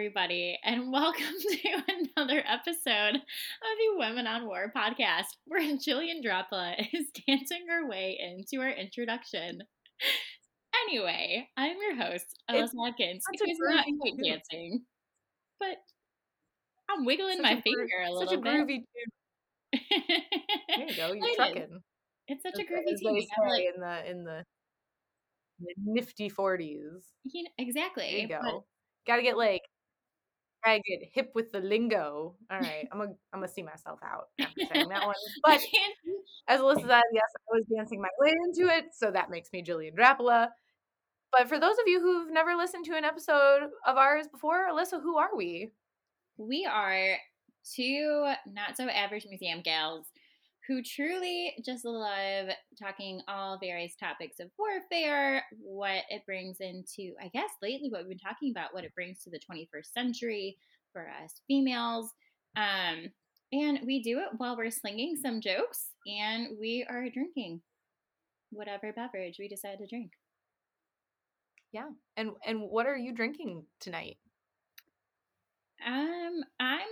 Everybody, and welcome to another episode of the Women on War podcast, where Jillian Drapla is dancing her way into our introduction. Anyway, I'm your host, Alice Watkins, who's not quite dancing, but I'm wiggling Such my a finger gro- a little Such a bit. groovy tune. There you go. You're trucking. It's such a groovy tune. they You have, like, in the in the, nifty forties. you know, exactly. There you but- go. Gotta get like gotta get hip with the lingo. All right, I'm gonna I'm gonna see myself out after saying that one. But as Alyssa said, yes, I was dancing my way into it, so that makes me Jillian Drapula. But for those of you who've never listened to an episode of ours before, Alyssa, who are we? We are two not so average museum gals who truly just love talking all various topics of warfare, what it brings into, I guess, lately what we've been talking about, what it brings to the 21st century for us females. Um, and we do it while we're slinging some jokes and we are drinking whatever beverage we decide to drink. Yeah. And and what are you drinking tonight? Um, I'm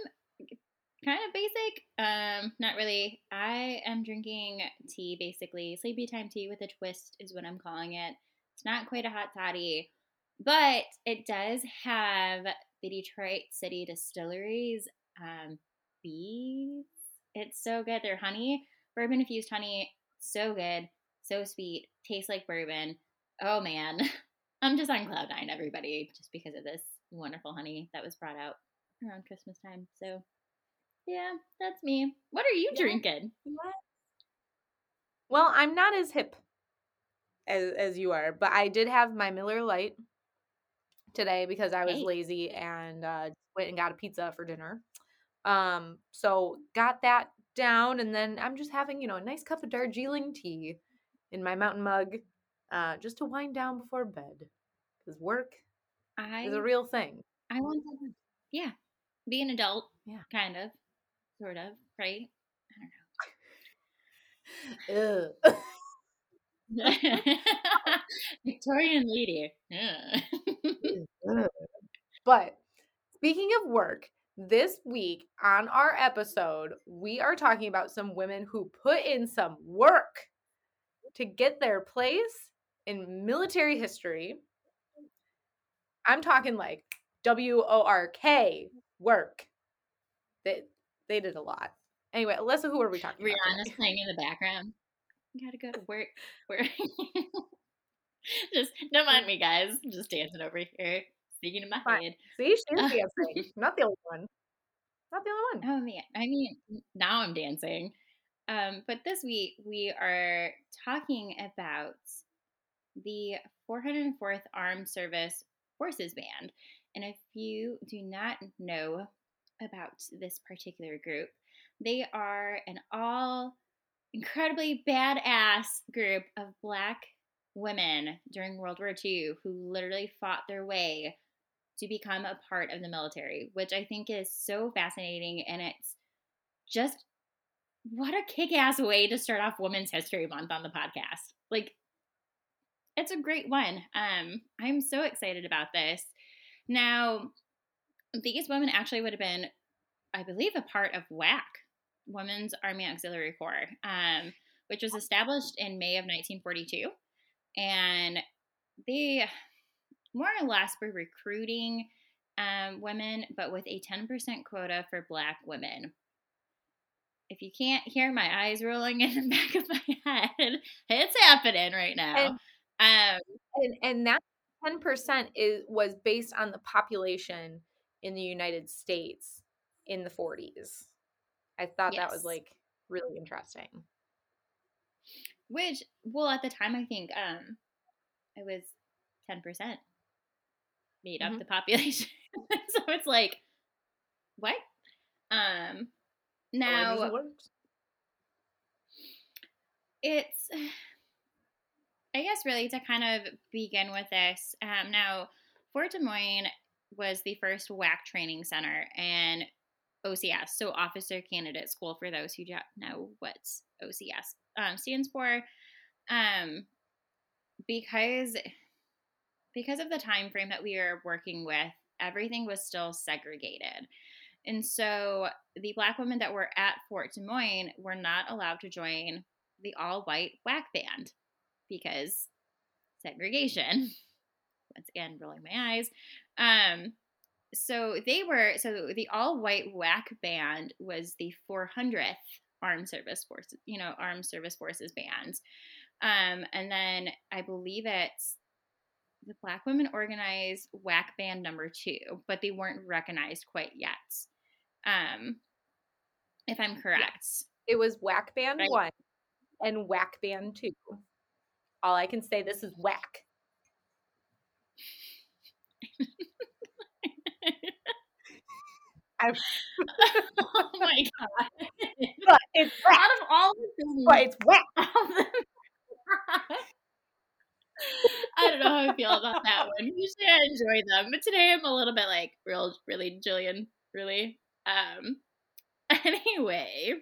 kind of basic. Um, not really. I am drinking tea, basically sleepy time tea with a twist is what I'm calling it. It's not quite a hot toddy, but it does have the Detroit City Distilleries um, bees. It's so good. They're honey, bourbon infused honey. So good, so sweet, tastes like bourbon. Oh man, I'm just on cloud nine, everybody, just because of this wonderful honey that was brought out around Christmas time. So, yeah, that's me. What are you Yeah. drinking? What? Well, I'm not as hip as as you are, but I did have my Miller Lite today because I was Hey. lazy and uh, went and got a pizza for dinner. Um, so got that down, and then I'm just having you know a nice cup of Darjeeling tea in my mountain mug, uh, just to wind down before bed because work I is a real thing. I want to, yeah, be an adult. Yeah. kind of, sort of, right? I don't know. Victorian lady. But speaking of work, this week on our episode, we are talking about some women who put in some work to get their place in military history. I'm talking like W O R K work. They they did a lot. Anyway, Alyssa, who are we talking about? Rihanna's playing in the background. You Gotta go to work. Work. just don't mind me, guys. I'm just dancing over here, speaking in my Fine. head. See, she's dancing. Not the only one. Not the only one. Oh man, I mean, now I'm dancing. Um, but this week we are talking about the 404th Armed Service Forces Band. And if you do not know about this particular group, they are an all incredibly badass group of black women during World War II who literally fought their way to become a part of the military, which I think is so fascinating. And it's just what a kick ass way to start off Women's History Month on the podcast. Like, it's a great one. Um, I'm so excited about this. Now, these women actually would have been, I believe, a part of WAC, Women's Army Auxiliary Corps, um, which was established in May of 1942. And they more or less were recruiting um, women, but with a 10% quota for black women. If you can't hear my eyes rolling in the back of my head, it's happening right now. um, and and that 10% is was based on the population in the United States in the 40s. I thought that was like really interesting. which, well, at the time, I think um, it was 10% made up Mhm. the population. so it's like, what? Um, now, just works. it's i guess really to kind of begin with this um, now fort des moines was the first wac training center and ocs so officer candidate school for those who don't know what ocs um, stands for um, because because of the time frame that we are working with everything was still segregated. And so the black women that were at Fort Des Moines were not allowed to join the all white WAC band because segregation. Once again, rolling my eyes. Um, so they were so the all white WAC band was the 400th armed service forces, you know, armed service forces band. Um, and then I believe it's the Black Women Organized WAC Band number two, but they weren't recognized quite yet. Um, if I'm correct. It was WAC Band right. one and WAC Band two. All I can say this is whack. Oh my god! But it's whack. out of all the things, but it's whack. I don't know how I feel about that one. Usually I enjoy them, but today I'm a little bit like, real, really, Jillian, really. Um. Anyway.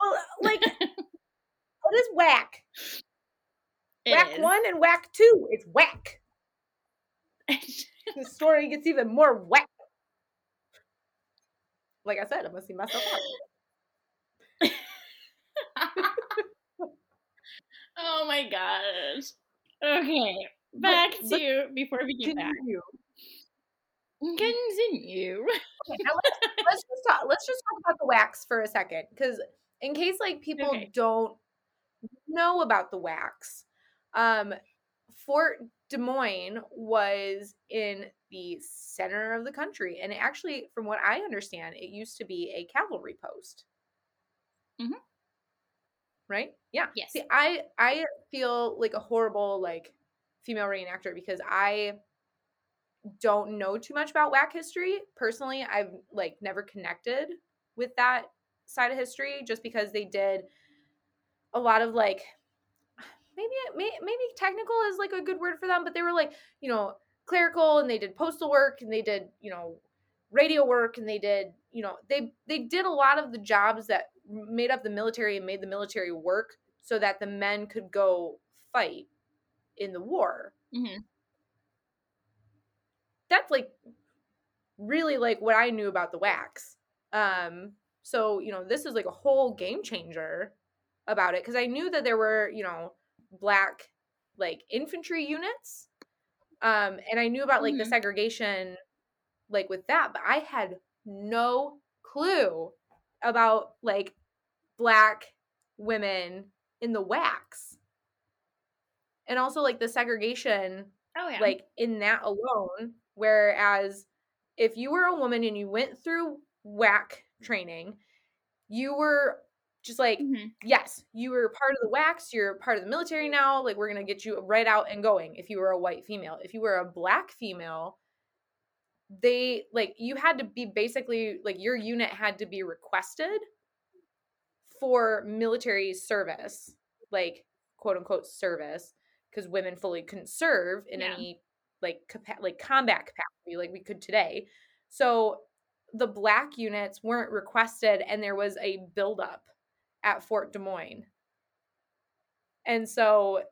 Well, like, what is whack? It whack is. one and whack two. It's whack. the story gets even more whack. Like I said, I'm gonna see myself up. oh my gosh. Okay, back but, to but before we get continue. back. Continue. Okay, let's, let's just talk. Let's just talk about the WACs for a second, because in case like people okay. don't know about the WACs, um, Fort Des Moines was in the center of the country. And actually, from what I understand, it used to be a cavalry post. Mm-hmm. Right? Yeah. Yes. See, I I feel like a horrible like female reenactor because I don't know too much about WAC history. Personally, I've like never connected with that side of history just because they did a lot of like maybe may, maybe technical is like a good word for them, but they were like, you know, clerical and they did postal work and they did, you know, radio work and they did, you know, they they did a lot of the jobs that made up the military and made the military work so that the men could go fight in the war. Mm-hmm. That's like really like what I knew about the WACs. Um, so you know, this is like a whole game changer about it because I knew that there were you know black like infantry units um and i knew about like mm-hmm. the segregation like with that but i had no clue about like black women in the WACs and also like the segregation oh yeah like in that alone whereas if you were a woman and you went through WAC training you were just like mm-hmm. yes you were part of the WACs you're part of the military now like we're gonna get you right out and going if you were a white female if you were a black female they like you had to be basically like your unit had to be requested for military service like quote unquote service because women fully couldn't serve in yeah. any like capa- like combat capacity like we could today so the black units weren't requested and there was a buildup at Fort Des Moines. And so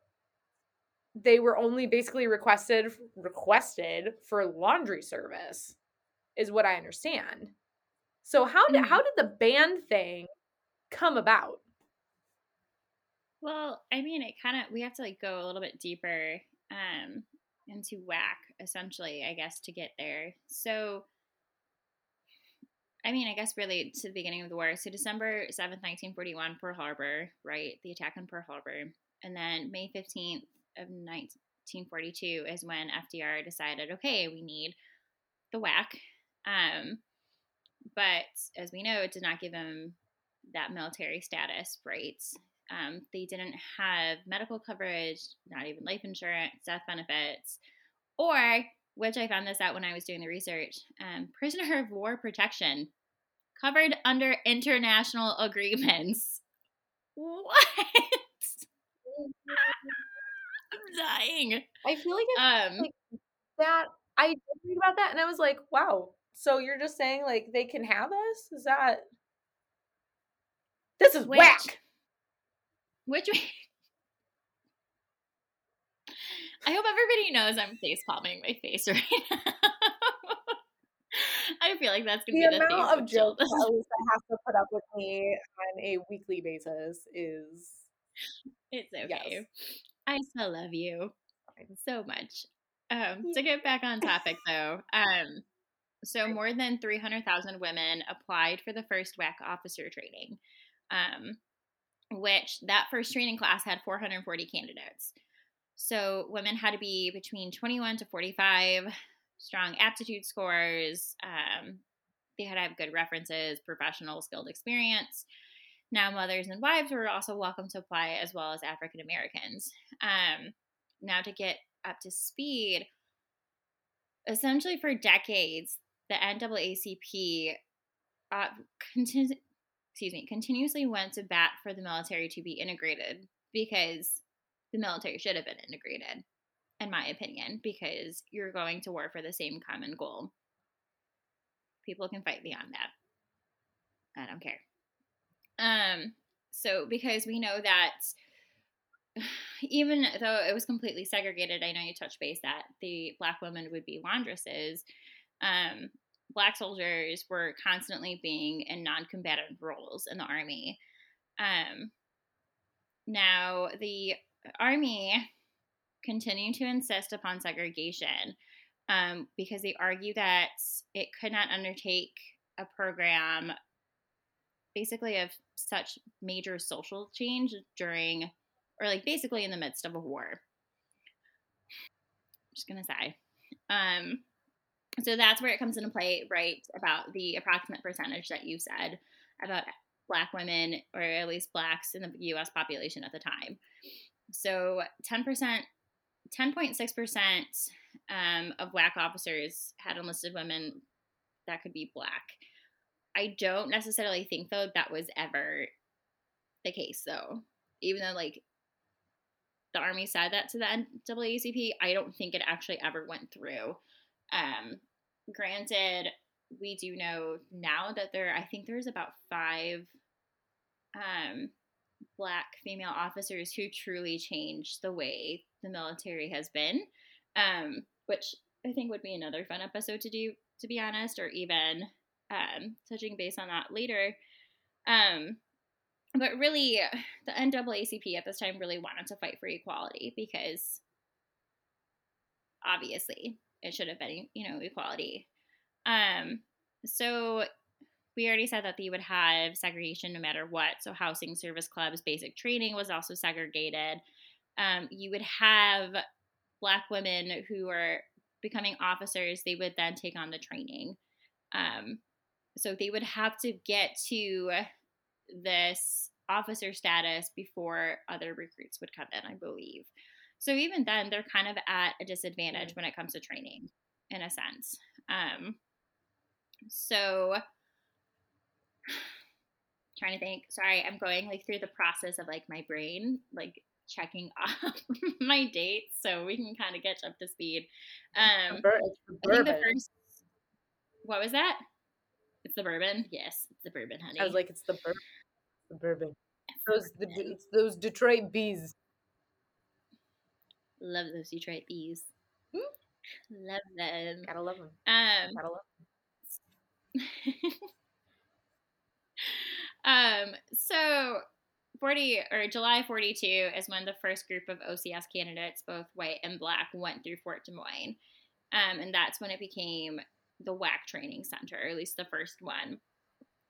they were only basically requested requested for laundry service is what I understand. So how did mm-hmm. how did the band thing come about? Well, I mean, it kind of we have to like go a little bit deeper um into WAC essentially, I guess, to get there. So I mean, I guess really to the beginning of the war. So December 7th, 1941, Pearl Harbor, right? The attack on Pearl Harbor. And then May 15th of 1942 is when FDR decided, okay, we need the WAC. Um, but as we know, it did not give them that military status, right? Um, they didn't have medical coverage, not even life insurance, death benefits, or which I found this out when I was doing the research, um, prisoner of war protection covered under international agreements. What? I'm dying. I feel like, um, like that. I read about that and I was like, wow. So you're just saying like they can have us? Is that this is which, whack? Which I hope everybody knows I'm face palming my face right now. I feel like that's gonna the be the amount of jokes that Lisa has to put up with me on a weekly basis is It's okay. Yes. I still love you so much. Um, to get back on topic though, um, so more than 300,000 women applied for the first WAC officer training, um, which that first training class had 440 candidates. So women had to be between 21 to 45, strong aptitude scores. Um, they had to have good references, professional, skilled experience. Now, mothers and wives were also welcome to apply, as well as African Americans. Um, now, to get up to speed, essentially for decades, the NAACP uh, continu- excuse me, continuously went to bat for the military to be integrated because the military should have been integrated, in my opinion, because you're going to war for the same common goal. People can fight beyond that. I don't care. Um, so because we know that even though it was completely segregated, I know you touched base that the black women would be laundresses. Um, black soldiers were constantly being in non-combatant roles in the army. Um, now the army continued to insist upon segregation um, because they argue that it could not undertake a program basically of such major social change during or like basically in the midst of a war. I'm just gonna say. Um, so that's where it comes into play, right? About the approximate percentage that you said about black women, or at least blacks in the US population at the time. So 10%, 10.6% um, of black officers had enlisted women that could be black. I don't necessarily think, though, that was ever the case, though. Even though, like, the Army said that to the NAACP, I don't think it actually ever went through. Um, granted, we do know now that there, I think there's about five um, black female officers who truly changed the way the military has been, um, which I think would be another fun episode to do, to be honest, or even um, touching base on that later. Um, but really, the NAACP at this time really wanted to fight for equality because obviously it should have been, you know, equality. Um, so we already said that they would have segregation no matter what. So housing, service clubs, basic training was also segregated. Um, you would have black women who were becoming officers. They would then take on the training. Um, so they would have to get to this officer status before other recruits would come in, I believe. So even then, they're kind of at a disadvantage when it comes to training, in a sense. Um, so trying to think. Sorry, I'm going like through the process of like my brain, like checking off my dates so we can kind of get up to speed. Um, I think the first. What was that? It's the bourbon. Yes, it's the bourbon, honey. I was like, it's the bourbon. The bourbon. Those, the, it's those Detroit bees. Love those Detroit bees. Hmm? Love them. Gotta love them. Um, Gotta love um, so 40 or July 42 is when the first group of OCS candidates, both white and black, went through Fort Des Moines. Um, and that's when it became the WAC training center, or at least the first one.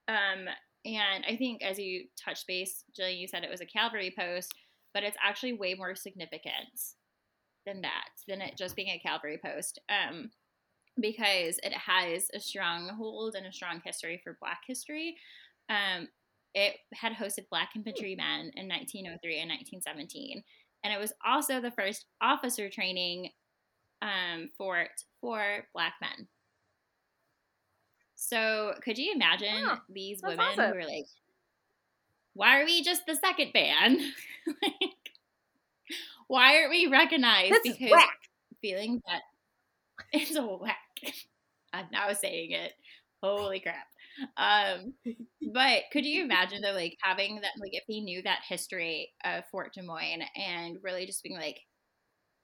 Um, and I think as you touched base, Jillian, you said it was a cavalry post, but it's actually way more significant than that, than it just being a cavalry post. Um, because it has a strong hold and a strong history for Black history. Um, it had hosted Black infantrymen in 1903 and 1917, and it was also the first officer training um, fort for Black men. So, could you imagine Huh, these women awesome. who are like, "Why are we just the second band? like, why aren't we recognized?" This is because whack. feeling that it's a whack. I'm now saying it. Holy crap. Um, but could you imagine though, like having that, like if he knew that history of Fort Des Moines and really just being like,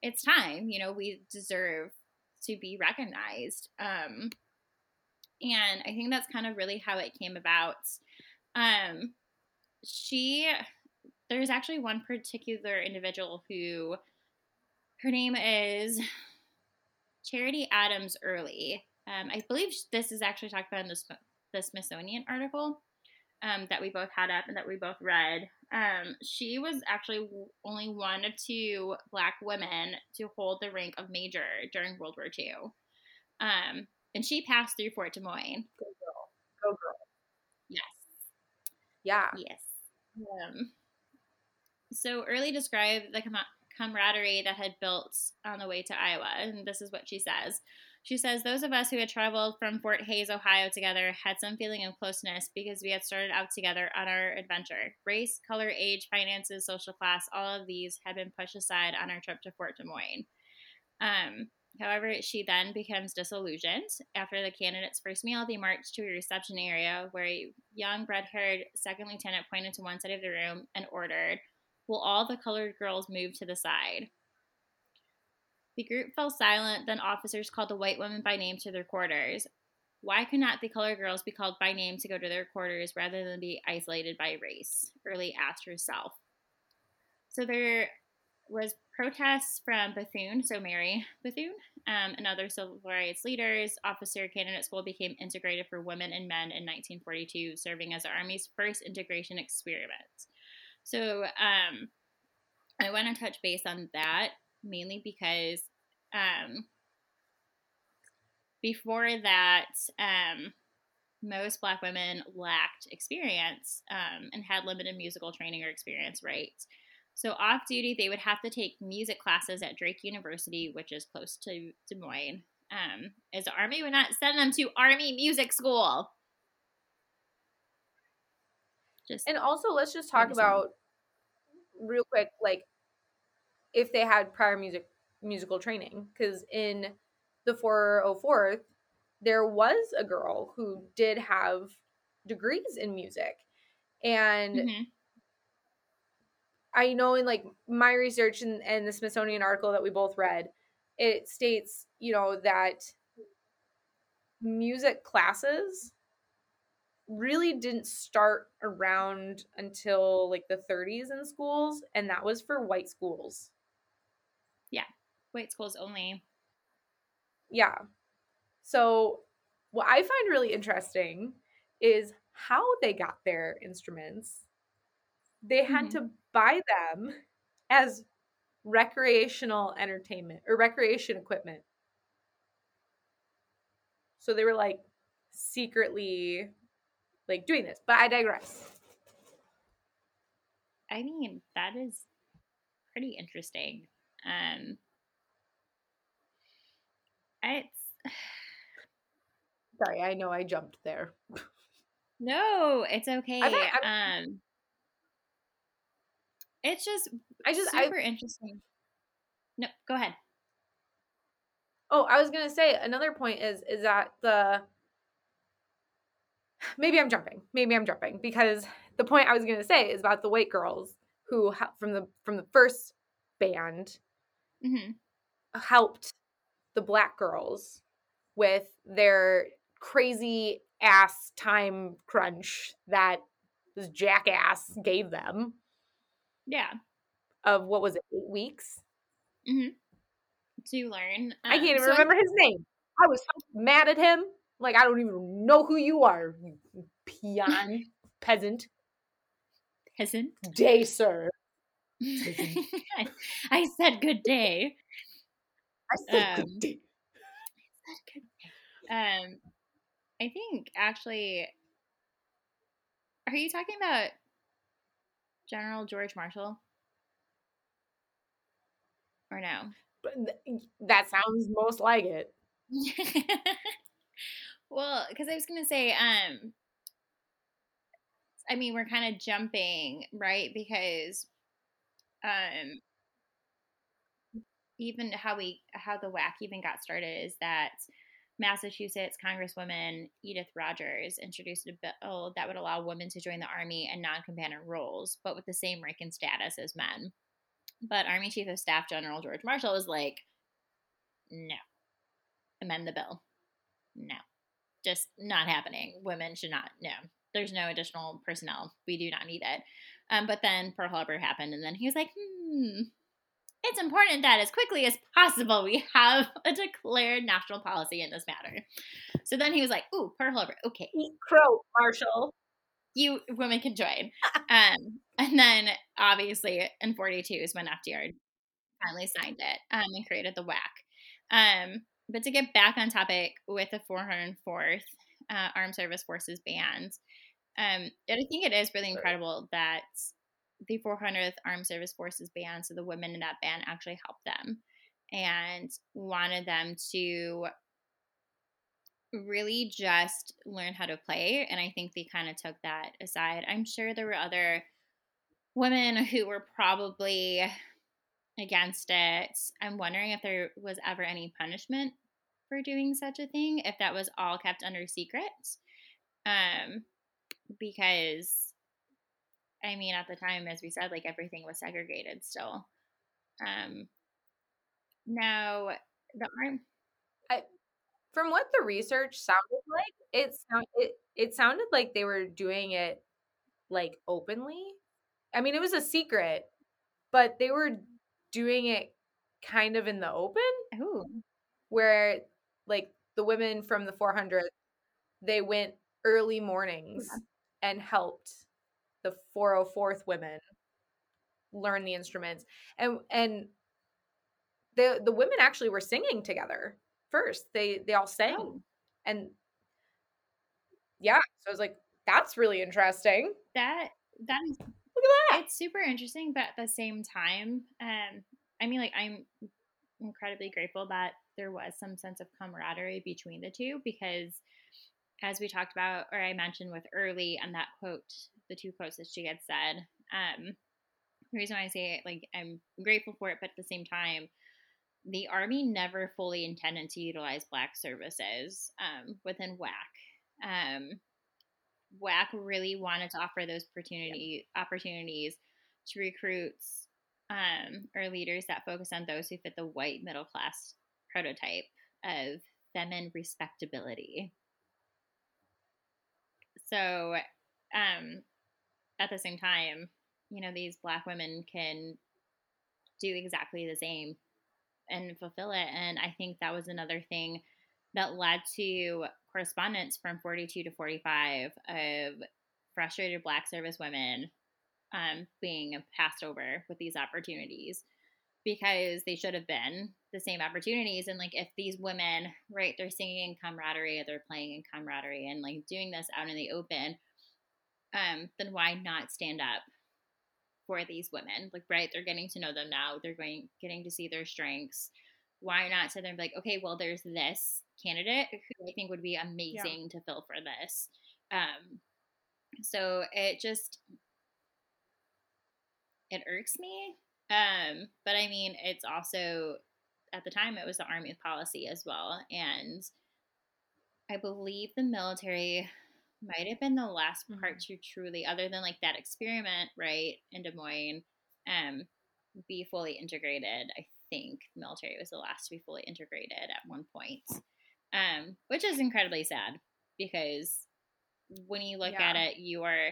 it's time, you know, we deserve to be recognized. Um, and I think that's kind of really how it came about. Um, she, there's actually one particular individual who, her name is Charity Adams Earley. Um, I believe this is actually talked about in the, the Smithsonian article um, that we both had up and that we both read. Um, she was actually only one of two black women to hold the rank of major during World War II. Um, and she passed through Fort Des Moines. Go girl. Go girl. Yes. Yeah. Yes. Um, so Earley described the com- camaraderie that had built on the way to Iowa, and this is what she says. She says those of us who had traveled from Fort Hayes, Ohio together had some feeling of closeness because we had started out together on our adventure. Race, color, age, finances, social class, all of these had been pushed aside on our trip to Fort Des Moines. Um, however, she then becomes disillusioned. After the candidate's first meal, they marched to a reception area where a young red haired second lieutenant pointed to one side of the room and ordered, Will all the colored girls move to the side? The group fell silent, then officers called the white women by name to their quarters. Why could not the colored girls be called by name to go to their quarters rather than be isolated by race? Earley asked herself. So there was protests from Bethune, so Mary Bethune, um, and other civil rights leaders. Officer Candidate School became integrated for women and men in 1942, serving as the Army's first integration experiment. So um, I want to touch base on that mainly because um, before that, um, most Black women lacked experience um, and had limited musical training or experience, right? So, off duty, they would have to take music classes at Drake University, which is close to Des Moines, um, as the Army would not send them to Army Music School. Just and also, let's just talk about real quick, like if they had prior music musical training. Because in the 404th there was a girl who did have degrees in music. And mm-hmm. i know in like my research and, and the smithsonian article that we both read it states you know that music classes really didn't start around until like the 30s in schools and that was for white schools white schools only. Yeah. So, what I find really interesting is how they got their instruments. They had mm-hmm. to buy them as recreational entertainment or recreation equipment. So they were like secretly like doing this, but I digress. I mean, that is pretty interesting. Um it's sorry, I know I jumped there. No, it's okay. I um, it's just I just super I, interesting. No, go ahead. Oh, I was gonna say another point is is that the maybe I'm jumping, maybe I'm jumping because the point I was gonna say is about the white girls who from the from the first band mm-hmm. helped the black girls with their crazy ass time crunch that this jackass gave them. Yeah. Of what was it, eight weeks? Mm-hmm. To learn. Um, I can't even so remember I- his name. I was so mad at him. Like, I don't even know who you are, you peon peasant. Peasant? Day, sir. I said good day. I said um, good day. Um, I think actually, are you talking about General George Marshall? Or no? But that sounds most like it. well, because I was gonna say, um, I mean, we're kind of jumping, right? Because, um, even how we how the WAC even got started is that Massachusetts Congresswoman Edith Rogers introduced a bill that would allow women to join the Army in non combatant roles, but with the same rank and status as men. But Army Chief of Staff General George Marshall was like, no, amend the bill. No. just not happening. Women should not. No, there's no additional personnel. We do not need it. Um, but then Pearl Harbor happened, and then he was like, hmm, it's important that as quickly as possible we have a declared national policy in this matter. So then he was like, ooh, Pearl Harbor, okay. Eat crow, Marshall. You women can join. um, and then obviously in 42 is when FDR finally signed it um, and created the WAC. Um, but to get back on topic with the 404th uh, Armed Service Forces band, um, I think it is really incredible that the 400th Armed Service Forces band, so the women in that band actually helped them and wanted them to really just learn how to play. And I think they kind of took that aside. I'm sure there were other women who were probably against it. I'm wondering if there was ever any punishment for doing such a thing, if that was all kept under secret. Um, because I mean, at the time, as we said, like everything was segregated still. Um, now, the arm. I, from what the research sounded like, it, sound, it it sounded like they were doing it like openly. I mean, it was a secret, but they were doing it kind of in the open. Ooh. Where like the women from the 400 they went early mornings yeah. and helped the 404th women learn the instruments and and the the women actually were singing together first. They they all sang oh. and yeah so i was like that's really interesting. That that is look at that. it's super interesting but at the same time um i mean like i'm incredibly grateful that there was some sense of camaraderie between the two because as we talked about or i mentioned with Earley and that quote the two quotes that she had said. Um, the reason why I say it, like I'm grateful for it, but at the same time, the Army never fully intended to utilize Black services um, within WAC. Um, WAC really wanted to offer those opportunity opportunities to recruits um, or leaders that focus on those who fit the white middle class prototype of feminine respectability. So, um, at the same time, you know, these black women can do exactly the same and fulfill it. And I think that was another thing that led to correspondence from 42 to 45 of frustrated black service women um, being passed over with these opportunities because they should have been the same opportunities. And like, if these women, right, they're singing in camaraderie, they're playing in camaraderie, and like doing this out in the open, um, then why not stand up for these women? Like, right, they're getting to know them now. They're going getting to see their strengths. Why not sit there and be like, okay, well, there's this candidate who I think would be amazing yeah. to fill for this. Um, so it just it irks me. Um, but I mean, it's also at the time it was the army policy as well, and I believe the military might have been the last part mm-hmm. to truly, other than like that experiment, right, in Des Moines, um, be fully integrated. I think the military was the last to be fully integrated at one point, um, which is incredibly sad because when you look yeah. at it, you are,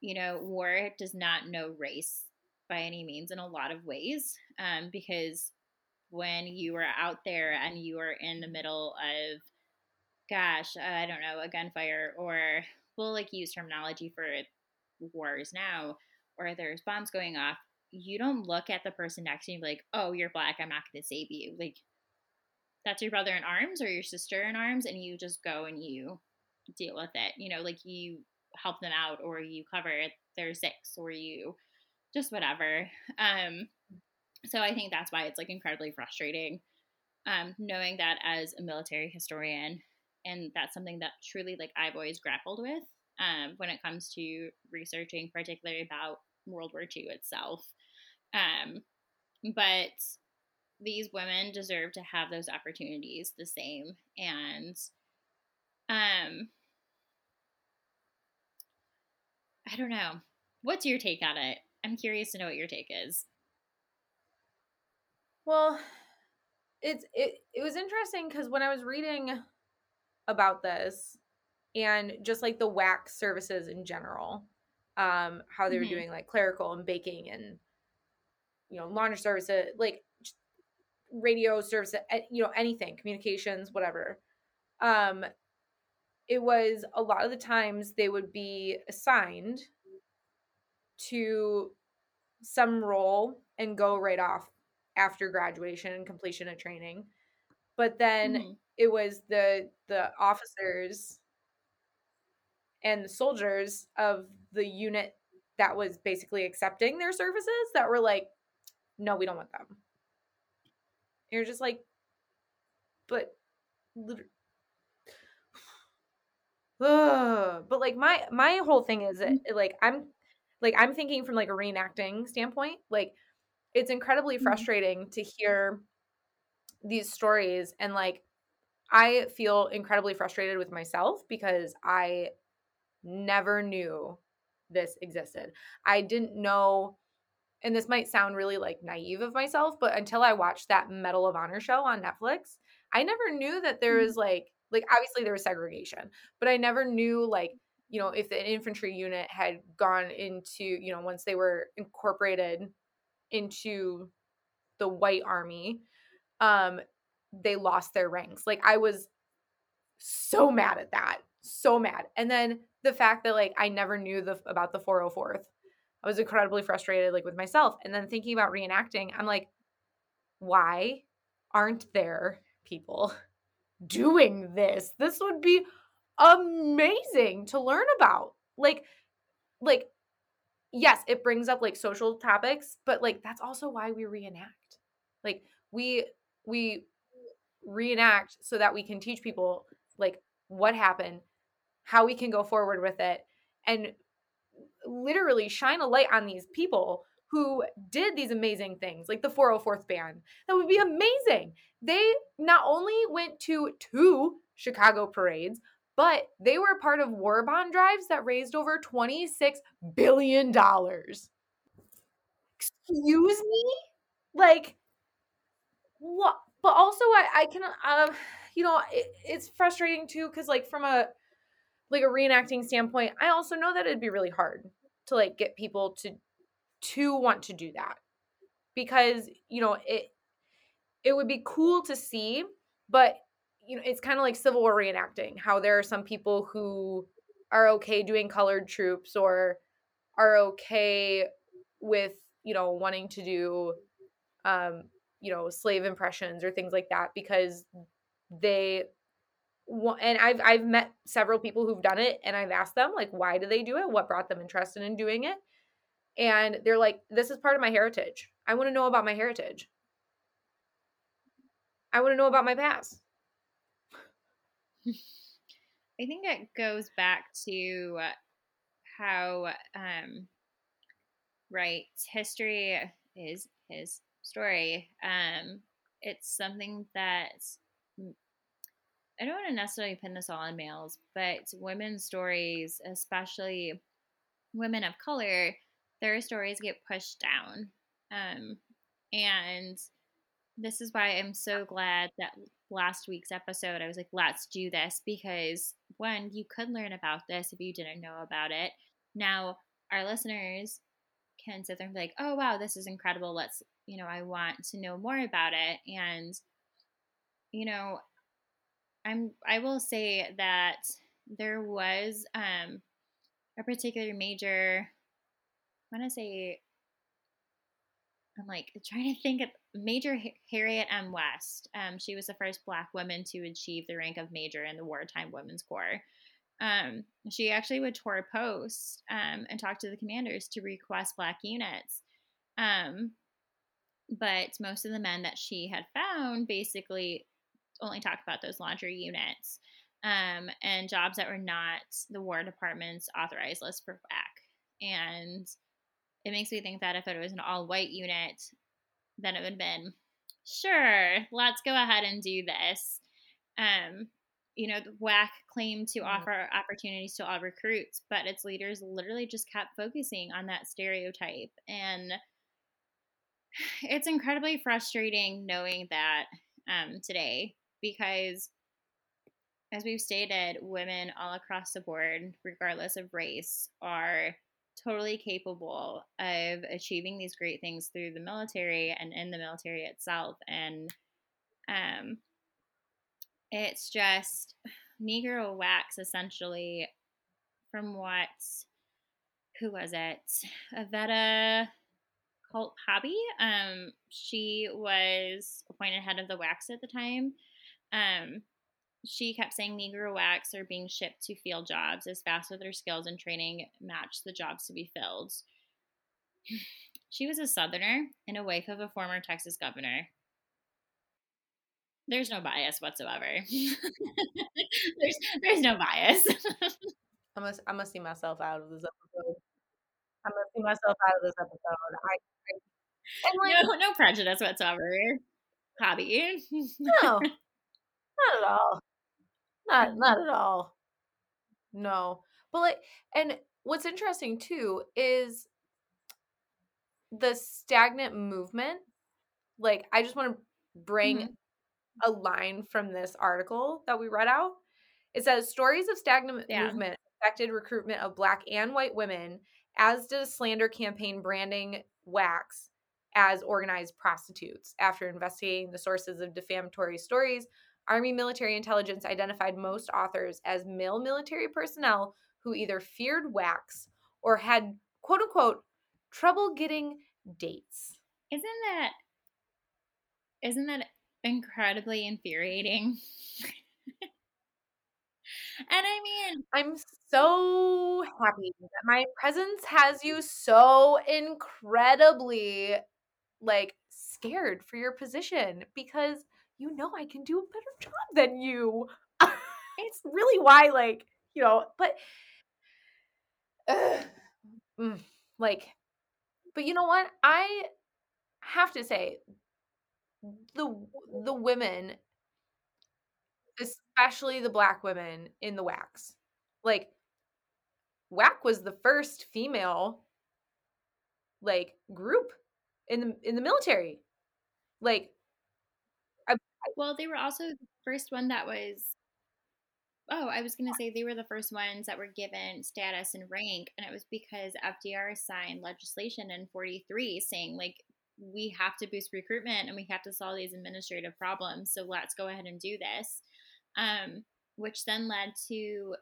you know, war does not know race by any means in a lot of ways, um, because when you are out there and you are in the middle of gosh, I don't know, a gunfire, or we'll like use terminology for wars now, or there's bombs going off, you don't look at the person next to you like, oh, you're black, I'm not going to save you. Like, that's your brother in arms or your sister in arms, and you just go and you deal with it. You know, like you help them out, or you cover their six, or you just whatever. Um, so I think that's why it's like incredibly frustrating. Um, knowing that as a military historian, and that's something that truly like I've always grappled with um, when it comes to researching, particularly about World War II itself. Um, but these women deserve to have those opportunities the same, and um, I don't know. What's your take on it? I'm curious to know what your take is. Well, it's it it was interesting because when I was reading about this and just like the WAC services in general, um, how they were Mhm. doing like clerical and baking and you know laundry services, like radio services, eh, you know anything, communications, whatever. Um, it was a lot of the times they would be assigned to some role and go right off after graduation and completion of training. But then Mhm. it was the the officers and the soldiers of the unit that was basically accepting their services that were like, no, we don't want them. You're just like, but Ugh. but like my my whole thing is it, like i'm like i'm thinking from like a reenacting standpoint like it's incredibly Mhm. frustrating to hear these stories and like i feel incredibly frustrated with myself because i never knew this existed i didn't know and this might sound really like naive of myself but until i watched that medal of honor show on netflix i never knew that there Mhm. was like like obviously there was segregation but i never knew like you know if an infantry unit had gone into you know once they were incorporated into the white army um they lost their ranks like i was so mad at that so mad. And then the fact that like i never knew the about the 404th i was incredibly frustrated like with myself. And then thinking about reenacting i'm like why aren't there people doing this? This would be amazing to learn about. Like like yes it brings up like social topics but like that's also why we reenact. Like we we reenact so that we can teach people like what happened how we can go forward with it and literally shine a light on these people who did these amazing things like the 404th band that would be amazing. They not only went to two chicago parades but they were part of war bond drives that raised over 26 billion dollars. Excuse me? Like what but also i i can uh, you know it, it's frustrating too because like from a like a reenacting standpoint i also know that it'd be really hard to like get people to to want to do that. Because you know it it would be cool to see but you know it's kind of like civil war reenacting how there are some people who are okay doing colored troops or are okay with you know wanting to do um you know slave impressions or things like that because they and I've I've met several people who've done it and I've asked them like why do they do it? What brought them interested in doing it? And they're like this is part of my heritage. I want to know about my heritage. I want to know about my past. I think it goes back to how, um, right, history is his story. Um, it's something that I don't want to necessarily pin this all on males, but women's stories, especially women of color, their stories get pushed down. Um, and this is why I'm so glad that last week's episode, I was like, let's do this because one, you could learn about this if you didn't know about it. Now, our listeners can sit there and be like, oh, wow, this is incredible. Let's, you know, I want to know more about it. And, you know, I'm, I will say that there was um, a particular major, I want to say, I'm like trying to think of Major Harriet M. West. Um, she was the first Black woman to achieve the rank of major in the wartime Women's Corps. Um, she actually would tour posts um, and talk to the commanders to request Black units. But most of the men that she had found basically only talked about those laundry units um, and jobs that were not the War Department's authorized list for Black. And it makes me think that if it was an all white unit, then it would have been sure, let's go ahead and do this. Um, you know, the WAC claimed to Mhm. offer opportunities to all recruits, but its leaders literally just kept focusing on that stereotype. And it's incredibly frustrating knowing that um, today because as we've stated, women all across the board, regardless of race, are totally capable of achieving these great things through the military and in the military itself. And um, it's just Negro WACs essentially from what who was it? Oveta Culp Hobby. Um, she was appointed head of the WACs at the time. Um, she kept saying Negro WACs are being shipped to field jobs as fast as their skills and training match the jobs to be filled. She was a Southerner and a wife of a former Texas governor. There's no bias whatsoever. there's there's no bias. I must I must see myself out of this episode. I must see myself out of this episode. I, I and like, no no prejudice whatsoever. Hobby. no, not at all. Not not at all. No. But like and what's interesting too is the stagnant movement. Like I just want to bring mm-hmm. a line from this article that we read out. It says stories of stagnant yeah. movement affected recruitment of black and white women, as did a slander campaign branding WACs as organized prostitutes. After investigating the sources of defamatory stories, Army military intelligence identified most authors as male military personnel who either feared WACs or had quote unquote trouble getting dates. Isn't that isn't that incredibly infuriating? and I mean, I'm so happy that my presence has you so incredibly like scared for your position because you know I can do a better job than you. it's really why, like, you know, but uh, like, but you know what? I have to say, the the women, especially the black women in the WACs, like, WAC was the first female like group in the in the military. Like well, they were also the first one that was. Oh, I was going to say they were the first ones that were given status and rank, and it was because FDR signed legislation in 43 saying, like, we have to boost recruitment and we have to solve these administrative problems. So let's go ahead and do this. Um, which then led to,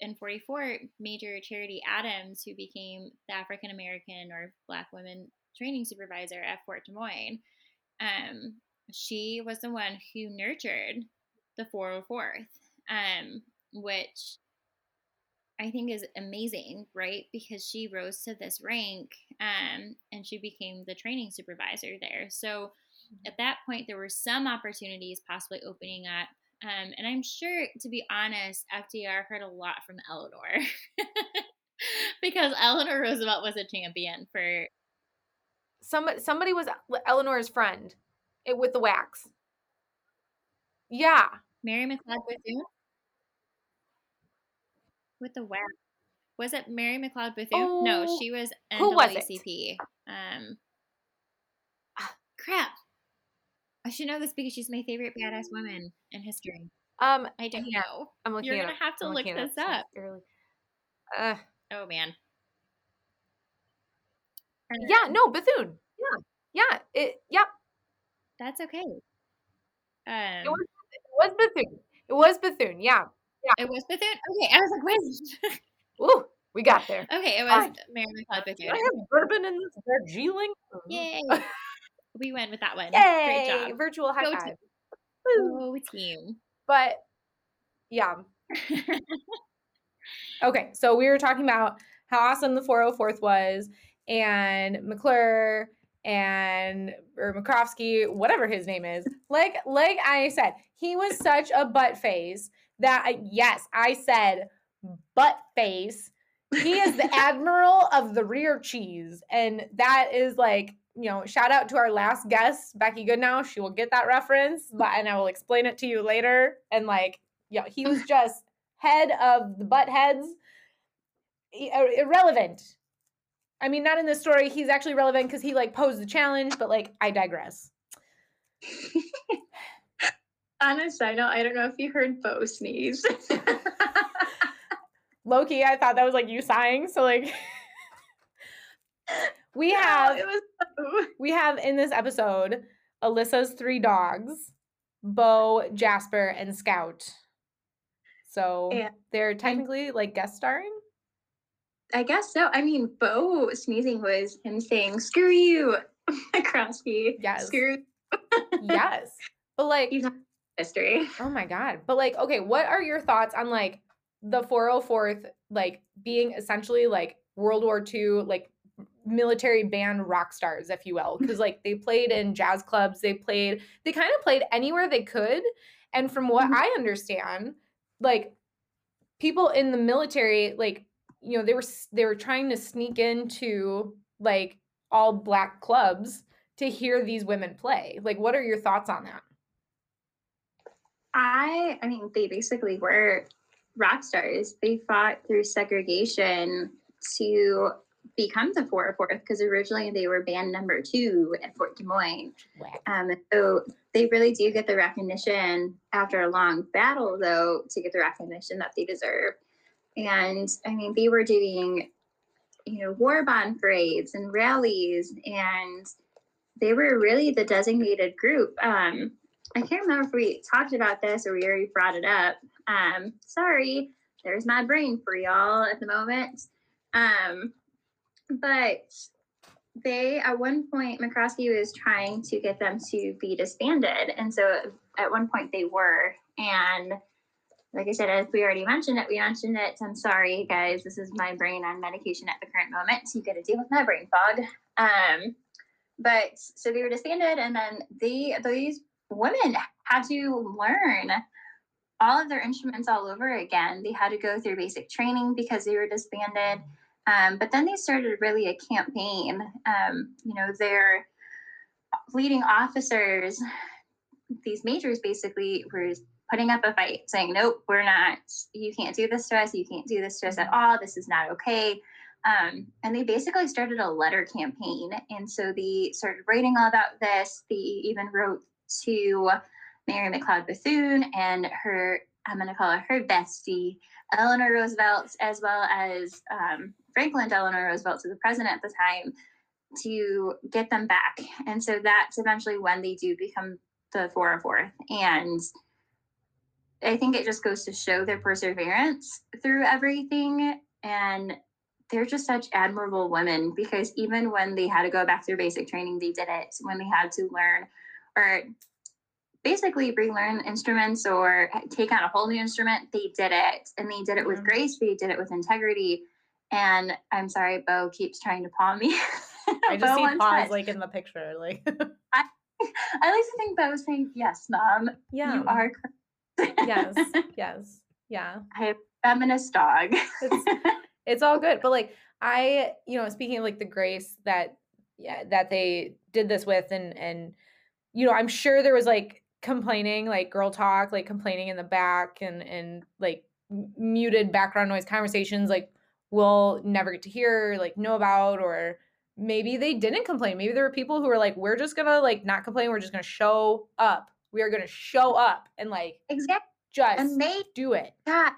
in 44, Major Charity Adams, who became the African American or Black women training supervisor at Fort Des Moines. Um, she was the one who nurtured the 404th, um, which I think is amazing, right? Because she rose to this rank um, and she became the training supervisor there. So mm-hmm. at that point, there were some opportunities possibly opening up. Um, and I'm sure, to be honest, FDR heard a lot from Eleanor because Eleanor Roosevelt was a champion for. Somebody, somebody was Eleanor's friend it with the WACs. Yeah. Mary McLeod Bethune? With the WACs. Was it Mary McLeod Bethune? Oh, no, she was NAACP. Who was it? Um, ah, crap. I should know this because she's my favorite badass woman in history. Um, I don't know. I'm looking. You're gonna up. have to I'm look this up. Uh, oh man. yeah. No, Bethune. Yeah. Yeah. It. Yep. That's okay. Um, it, was, it was Bethune. It was Bethune. Yeah. Yeah. It was Bethune? Okay. I was like, wait. Ooh, we got there. Okay. It was Mary McLeod Bethune. I have bourbon in this Darjeeling. Yay. we went with that one. Yay. Great job. Virtual high Go five. Team. Go team. But yeah. okay. So we were talking about how awesome the 404th was and McClure and or Makrovsky, whatever his name is. Like like I said, he was such a butt face that I, yes, I said butt face. He is the admiral of the rear cheese, and that is like you know, shout out to our last guest, Becky Goodnow. She will get that reference, but and I will explain it to you later. And like, yeah, he was just head of the butt heads, irrelevant I mean, not in this story. He's actually relevant because he like posed the challenge, but like I digress. On a side note, I don't know if you heard Bo sneeze. Loki, I thought that was like you sighing. So like we No, have was we have in this episode Alyssa's three dogs, Bo, Jasper, and Scout. So Yeah. they're technically like guest starring. I guess so. I mean, Bo sneezing was him saying, "Screw you, McCroskey." Yes. Screw yes. But like history. Oh my god. But like, okay, what are your thoughts on like the 404th like being essentially like World War II like military band rock stars, if you will? Because like they played in jazz clubs, they played, they kind of played anywhere they could. And from what Mhm. I understand, like people in the military, like, you know, they were they were trying to sneak into like all black clubs to hear these women play. Like, what are your thoughts on that? I, I mean, they basically were rock stars. They fought through segregation to become the 404th because originally they were band number two at Fort Des Moines. Um, so they really do get the recognition after a long battle, though, to get the recognition that they deserve. And I mean, they were doing, you know, war bond parades and rallies, and they were really the designated group. Um, I can't remember if we talked about this or we already brought it up. Um, sorry, there's my brain for y'all at the moment. Um, but they, at one point, McCroskey was trying to get them to be disbanded. And so at one point they were. And like I said, as we already mentioned it, we mentioned it. I'm sorry, guys. This is my brain on medication at the current moment. So you got to deal with my brain fog. Um, but so they were disbanded, and then they these women had to learn all of their instruments all over again. They had to go through basic training because they were disbanded. Um, but then they started really a campaign. Um, you know, their leading officers, these majors basically were putting up a fight, saying, Nope, we're not, you can't do this to us. You can't do this to us at all. This is not okay. Um, and they basically started a letter campaign. And so they started writing all about this. They even wrote to Mary McLeod Bethune and her, I'm going to call her her bestie, Eleanor Roosevelt, as well as um, Franklin Delano Roosevelt, so the president at the time, to get them back. And so that's eventually when they do become the 404th. And I think it just goes to show their perseverance through everything. And they're just such admirable women because even when they had to go back through basic training, they did it. When they had to learn or basically relearn instruments or take on a whole new instrument, they did it. And they did it with grace, they did it with integrity. And I'm sorry, Bo keeps trying to paw me. I just see touch. like in the picture. Like I like to think Bo was saying, Yes, mom, yeah. you are yes. Yes. Yeah. I have feminist dog. It's- it's all good but like i you know speaking of like the grace that yeah that they did this with and and you know i'm sure there was like complaining like girl talk like complaining in the back and and like muted background noise conversations like we'll never get to hear like know about or maybe they didn't complain maybe there were people who were like we're just gonna like not complain we're just gonna show up we are gonna show up and like exactly. just And they do it got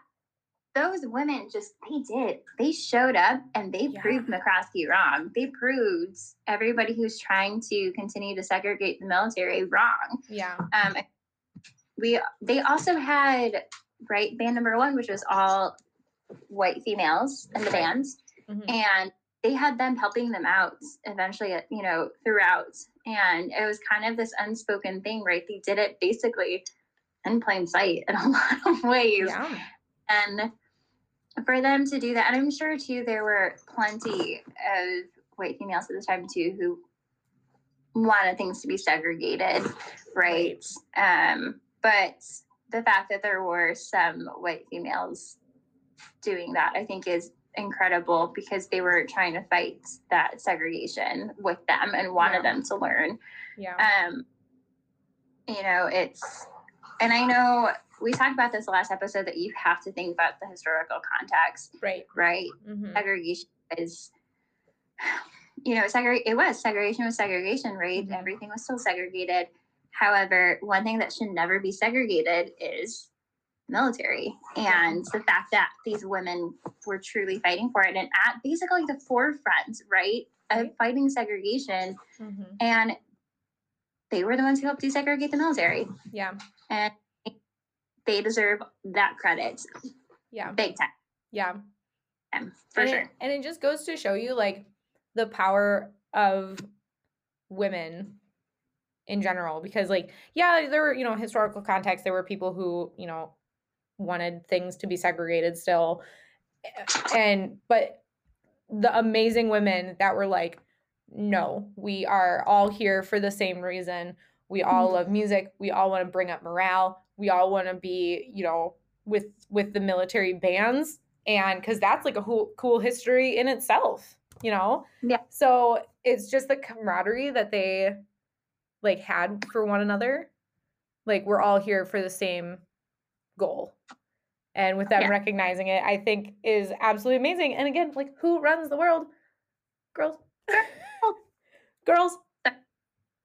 those women just they did. They showed up and they Yeah. proved McCroskey wrong. They proved everybody who's trying to continue to segregate the military wrong. yeah Um, we they also had right band number one, which was all white females in the Right. band, Mhm. and they had them helping them out eventually, uh, you know, throughout. And it was kind of this unspoken thing, right? They did it basically in plain sight in a lot of ways yeah and for them to do that and i'm sure too there were plenty of white females at the time too who wanted things to be segregated right um but the fact that there were some white females doing that i think is incredible because they were trying to fight that segregation with them and wanted Yeah. them to learn yeah um you know it's and i know we talked about this last episode that you have to think about the historical context right right Mhm. segregation is you know segre- it was segregation was segregation right Mhm. everything was still segregated However, one thing that should never be segregated is military and the fact that these women were truly fighting for it and at basically the forefront, right, of fighting segregation. Mhm. And they were the ones who helped desegregate the military. Yeah. And they deserve that credit Yeah. big time, Yeah. for and sure. It, and it just goes to show you like the power of women in general because like yeah there were you know historical context there were people who you know wanted things to be segregated still. And but the amazing women that were like no we are all here for the same reason. We all mm-hmm. love music. We all want to bring up morale. We all want to be you know with with the military bands. And because that's like a cool, cool history in itself you know? Yeah. so it's just the camaraderie that they like had for one another. Like we're all here for the same goal and with them Yeah. recognizing it i think is absolutely amazing and again like who runs the world girls girls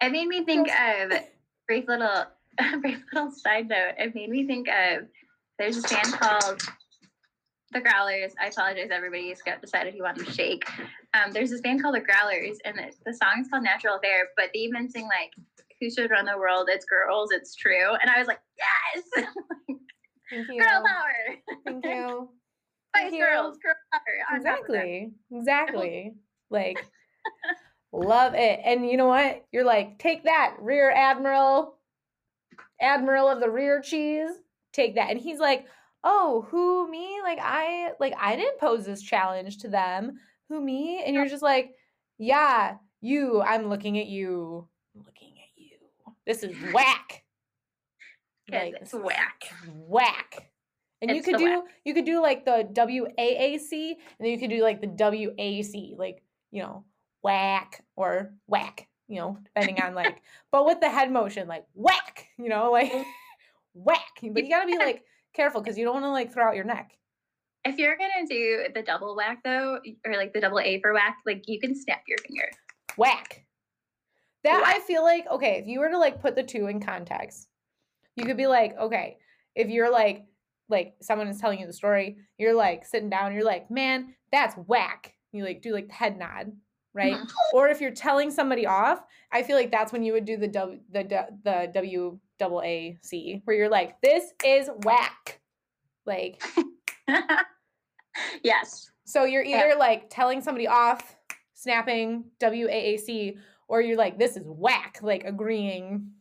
It made me think Girls. of brief little brief little side note. It made me think of there's a band called the Growlers. I apologize, everybody. Got decided he wanted to shake. Um, there's this band called the Growlers, and the, the song is called Natural Affair. But they even sing like, "Who should run the world? It's girls. It's true." And I was like, "Yes, thank you. girl power, thank you. Spice. Girls, girl power." exactly. Exactly. Like love it. And you know what? You're like take that rear admiral. Admiral of the rear cheese. Take that. And he's like oh who me? Like i like i didn't pose this challenge to them. Who me? And you're just like yeah you. I'm looking at you. I'm looking at you. This is whack Like, it's whack. whack and you could do whack. you could do like the WAAC and then you could do like the WAC like you know whack or whack you know depending on like but with the head motion like whack you know like whack but you got to be like careful because you don't want to like throw out your neck If you're gonna do the double whack though, or like the double A for whack, like you can snap your finger. whack that i feel like okay if you were to like put the two in context you could be like okay if you're like like someone is telling you the story you're like sitting down you're like man that's whack you like do like the head nod right Mhm. or if you're telling somebody off i feel like that's when you would do the w the the w double a c where you're like this is whack like yes. so you're Yeah. either like telling somebody off snapping w-a-a-c or you're like this is whack like agreeing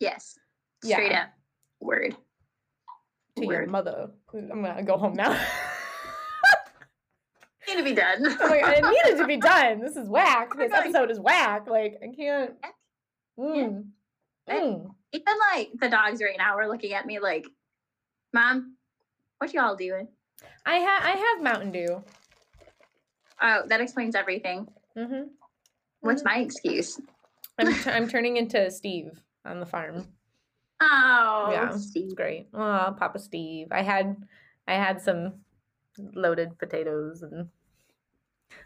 Yes. Yeah. Straight up. Word. to your mother i'm gonna go home now Need to be done. Like, it needed to be done this is whack this episode is whack like i can't mm, mm. Even like the dogs right now are looking at me like, Mom, what y'all doing? i have i have mountain dew Oh, that explains everything. mm-hmm. What's my excuse? I'm, t- I'm turning into Steve on the farm. Oh, Yeah. Steve. Great. Oh, Papa Steve. I had I had some loaded potatoes and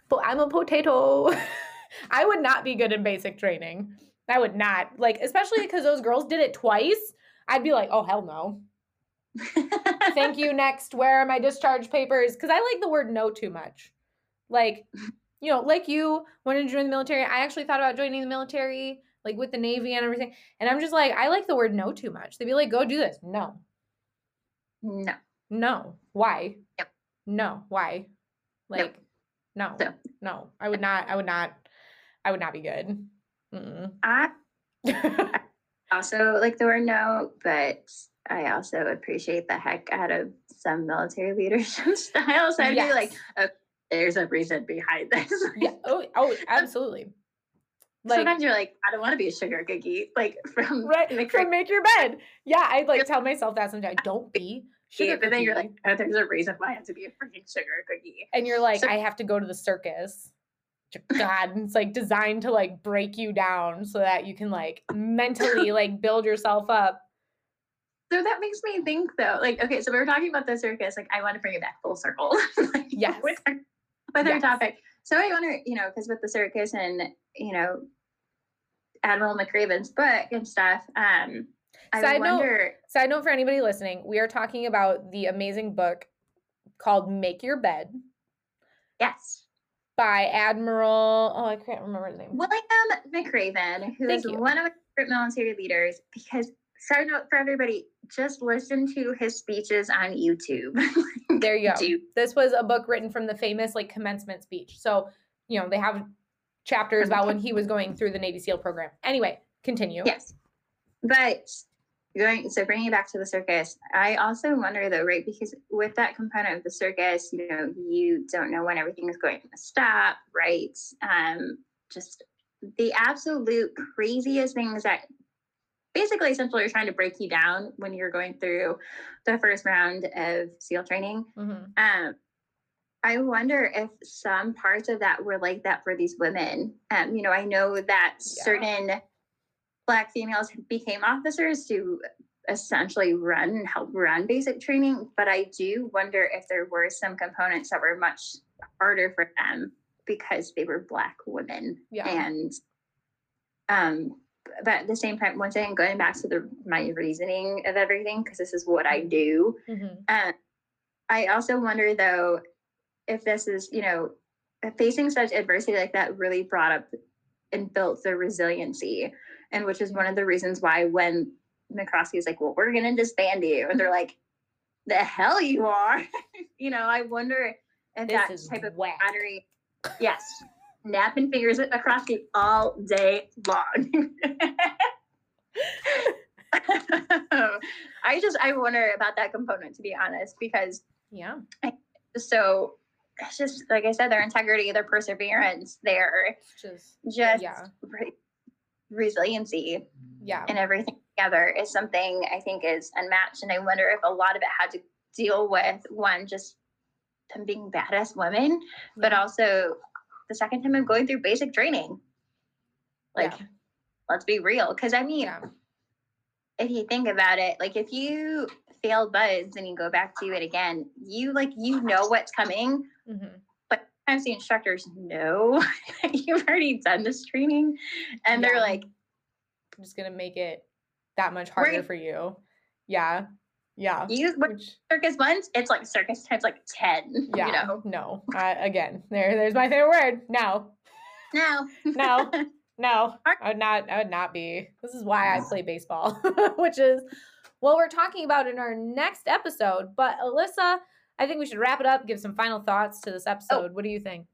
but I'm a potato. I would not be good in basic training. I would not. Like especially because those girls did it twice. I'd be like, "Oh hell no." Thank you. Next, where are my discharge papers? Cuz I like the word no too much. Like, you know, like you wanted to join the military. I actually thought about joining the military like with the navy and everything. And I'm just like, I like the word no too much. They'd be like, "Go do this." No. no. No. Why? Yep. No. Why? Like, no. No. No. I would not. I would not. I would not be good. Mm-mm. I also like the word no, but I also appreciate the heck out of some military leadership styles. I'd be like, Yes. Oh, there's a reason behind this. yeah. Oh. Oh. Absolutely. Like, Sometimes you're like, I don't want to be a sugar cookie, like from right. From make your bed. Yeah. I like tell myself that sometimes. Don't be sugar but then you're like, oh, there's a reason why I have to be a freaking sugar cookie. and you're like, So- I have to go to the circus. God, it's like designed to like break you down so that you can like mentally like build yourself up. So that makes me think though, like, okay, so we were talking about the circus, like I want to bring it back full circle. like, Yes. With our, with our topic. So I to, you know, because with the circus and, you know, Admiral McRaven's book and stuff. Um, I Side note- wonder. Side note for anybody listening, we are talking about the amazing book called Make Your Bed yes, by Admiral. Oh, I can't remember his name. William McRaven, who is Thank you. one of my favorite military leaders, because side note for everybody, just listen to his speeches on YouTube. There you go. Do- This was a book written from the famous like commencement speech. So, you know, they have chapters about when he was going through the Navy SEAL program. Anyway, continue. Yes. But going so bringing it back to the circus, I also wonder though, right? Because with that component of the circus, you know, you don't know when everything is going to stop, right? Um, just the absolute craziest things that basically essentially trying to break you down when you're going through the first round of SEAL training. Mhm. Um, I wonder if some parts of that were like that for these women. Um, you know, I know that Yeah. certain black females became officers to essentially run and help run basic training, but I do wonder if there were some components that were much harder for them because they were black women. Yeah. And um but at the same time, once again, going back to the my reasoning of everything, because this is what I do. Mhm. Um, I also wonder though if this is, you know, facing such adversity like that really brought up and built the resiliency, and which is one of the reasons why when McCroskey is like, "Well, we're going to disband you," and they're like, "The hell you are," you know. I wonder if This that type of whack. battery, yes, napping fingers across McCroskey all day long. I just I wonder about that component to be honest because Yeah. so it's just like I said their integrity their perseverance their just just Yeah. re- resiliency yeah. and everything together is something I think is unmatched and I wonder if a lot of it had to deal with one just them being badass women but also the second time I'm going through basic training like Yeah. let's be real because I mean yeah. if you think about it, like if you fail BUD/S and you go back to it again, you like you know what's coming, Mhm. but sometimes the instructors know that you've already done this training, and they're like, I'm just gonna make it that much harder Right. for you. Yeah. Yeah. "You Which, circus ones, It's like circus times like ten. yeah. You know, No. Uh, again, there. There's my favorite word. No. no, No. No. I would not. I would not be. This is why I play baseball, which is what we're talking about in our next episode. But Alyssa, I think we should wrap it up. Give some final thoughts to this episode. What do you think?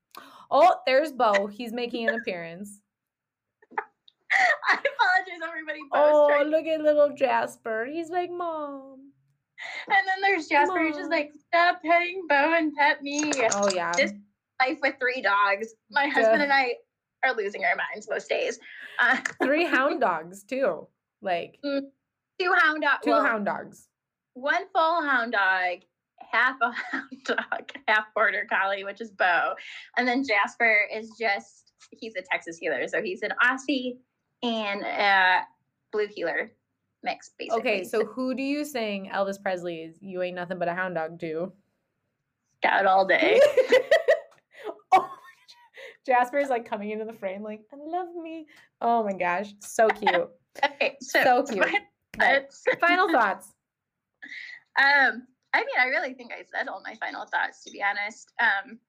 Oh, there's Bo. He's making an appearance. I apologize, everybody. Oh, look at little Jasper. He's like, Mom. and then there's Jasper, who's just like, "Stop petting Bo and pet me." Oh yeah. This- Life with three dogs. My husband and I are losing our minds most days. Uh, Three hound dogs too. Like two hound dogs. two hound dogs. one full hound dog, half a hound dog, half border collie, which is Bo, and then Jasper is just he's a Texas heeler, so he's an Aussie and a blue heeler mix, basically. Okay, so who do you sing Elvis Presley's "You Ain't Nothing But a Hound Dog" to? scout all day. oh, is like coming into the frame, like "I love me." Oh my gosh, so cute. Okay, so, So cute. Final thoughts. um, I mean, I really think I said all my final thoughts. To be honest, um,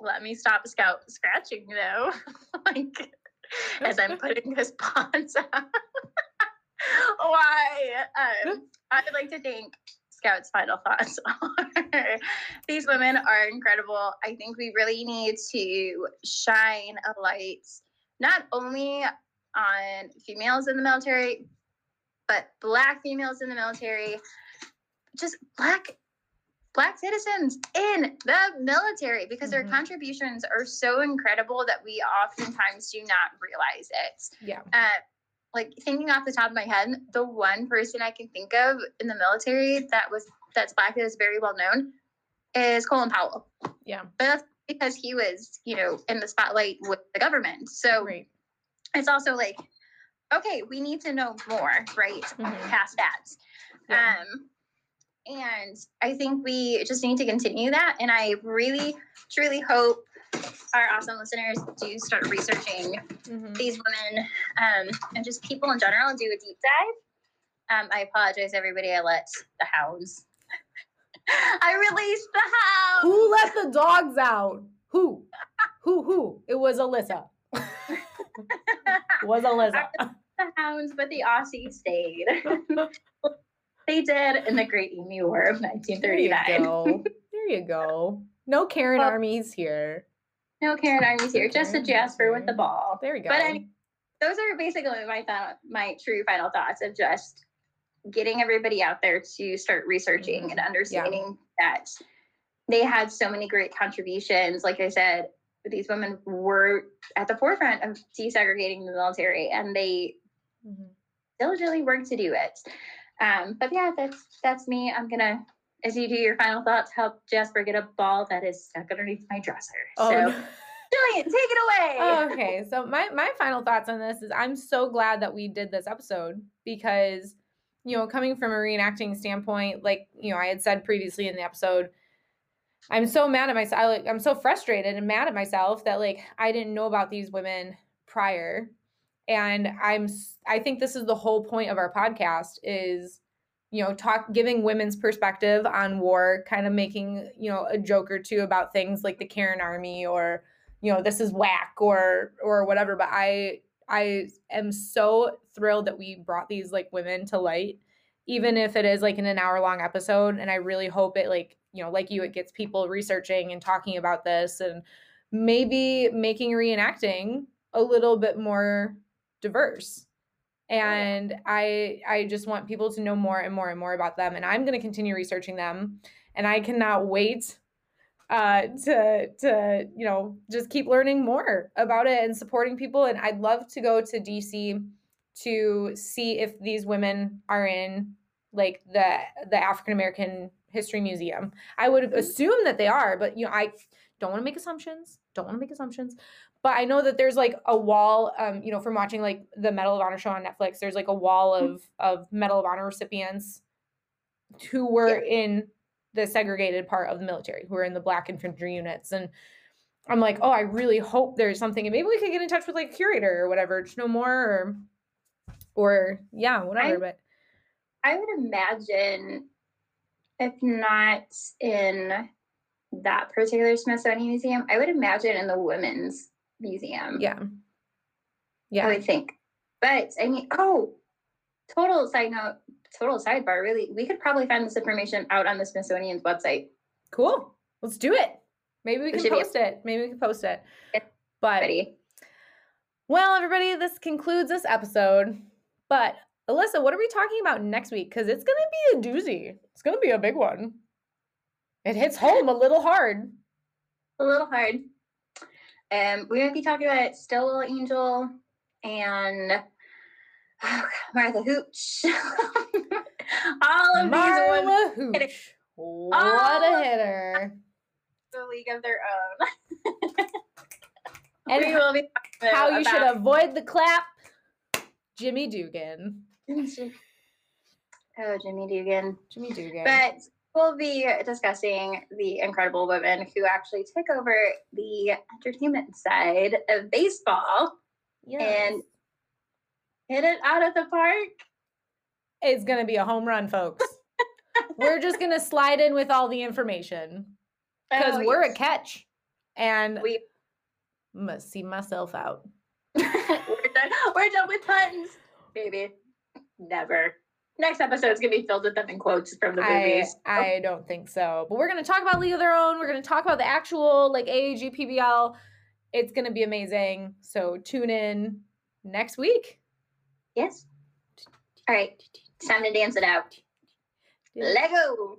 let me stop scout scratching though, like as I'm putting this pawns out. Why? Um, I would like to thank Scout's final thoughts are these women are incredible. I think we really need to shine a light not only on females in the military, but black females in the military, just black black citizens in the military because their Mhm. contributions are so incredible that we oftentimes do not realize it Yeah. uh, like thinking off the top of my head, the one person I can think of in the military that was that's black that is very well known is Colin Powell. Yeah. But that's because he was, you know, in the spotlight with the government. So Great. it's also like, okay, we need to know more, right? Mhm. Past that. Yeah. Um, and I think we just need to continue that. And I really, truly hope our awesome listeners do start researching Mhm. these women um, and just people in general and do a deep dive. Um, I apologize, everybody. I let the hounds. I released the hounds. Who let the dogs out? Who? Who? Who? It was Alyssa. it was Alyssa. the hounds, but the Aussies stayed. they did in the Great Emu War of 1939. There you go. There you go. No Karen Well- armies here. No Karen Armies here, just a Jasper with the ball. There you go. But any- those are basically my thought, my true final thoughts of just getting everybody out there to start researching and understanding that they had so many great contributions. Like I said, these women were at the forefront of desegregating the military, and they Mhm. diligently worked to do it. Um, but yeah, that's that's me. I'm gonna, as you do your final thoughts, help Jasper get a ball that is stuck underneath my dresser. Oh, so, no. Jillian, take it away. okay so my my final thoughts on this is i'm so glad that we did this episode because you know coming from a reenacting standpoint like you know i had said previously in the episode i'm so mad at myself like i'm so frustrated and mad at myself that like i didn't know about these women prior and i'm I think this is the whole point of our podcast is you know talk giving women's perspective on war kind of making you know a joke or two about things like the karen army or you know this is whack or or whatever. But i i am so thrilled that we brought these like women to light even if it is like in an hour long episode. And i really hope it like you know like you it gets people researching and talking about this and maybe making reenacting a little bit more diverse and i i just want people to know more and more and more about them and i'm going to continue researching them and i cannot wait uh to to you know just keep learning more about it and supporting people and i'd love to go to dc to see if these women are in like the the african american history museum. I would assume that they are but you know i don't want to make assumptions don't want to make assumptions. But i know that there's like a wall um you know from watching like the medal of honor show on netflix there's like a wall of of medal of honor recipients who were in the segregated part of the military who were in the black infantry units. And i'm like oh i really hope there's something and maybe we could get in touch with like a curator or whatever to know more or or yeah whatever I- but I would imagine, if not in that particular Smithsonian museum, I would imagine in the women's museum. yeah Yeah. I would think. But I mean, oh, total side note, total sidebar. Really, we could probably find this information out on the Smithsonian's website. cool let's do it maybe we It can post it maybe we can post it but Ready? well everybody this concludes this episode but alyssa what are we talking about next week because it's gonna be a doozy it's gonna be a big one it hits home a little hard A little hard. Um, we might be talking about Still Little Angel and oh, God, Martha Hooch. All of these ones Marla Hit it. Hooch. What Oh. a hitter. the league of their own. And we will be talking How you should avoid the clap. Jimmy Dugan. Oh, Jimmy Dugan. Jimmy Dugan. But we'll be discussing the incredible women who actually took over the entertainment side of baseball yes. and hit it out of the park. it's going to be a home run, folks. we're just going to slide in with all the information because Oh, we're a catch. And We must see myself out. we're done. We're done with puns, baby. Never. Next episode is gonna be filled with them in quotes from the I, movies. I oh. don't think so. But we're going to talk about League of Their Own. We're going to talk about the actual like AAGPBL. It's going to be amazing. So tune in next week. yes. All right. It's time to dance it out. Lego.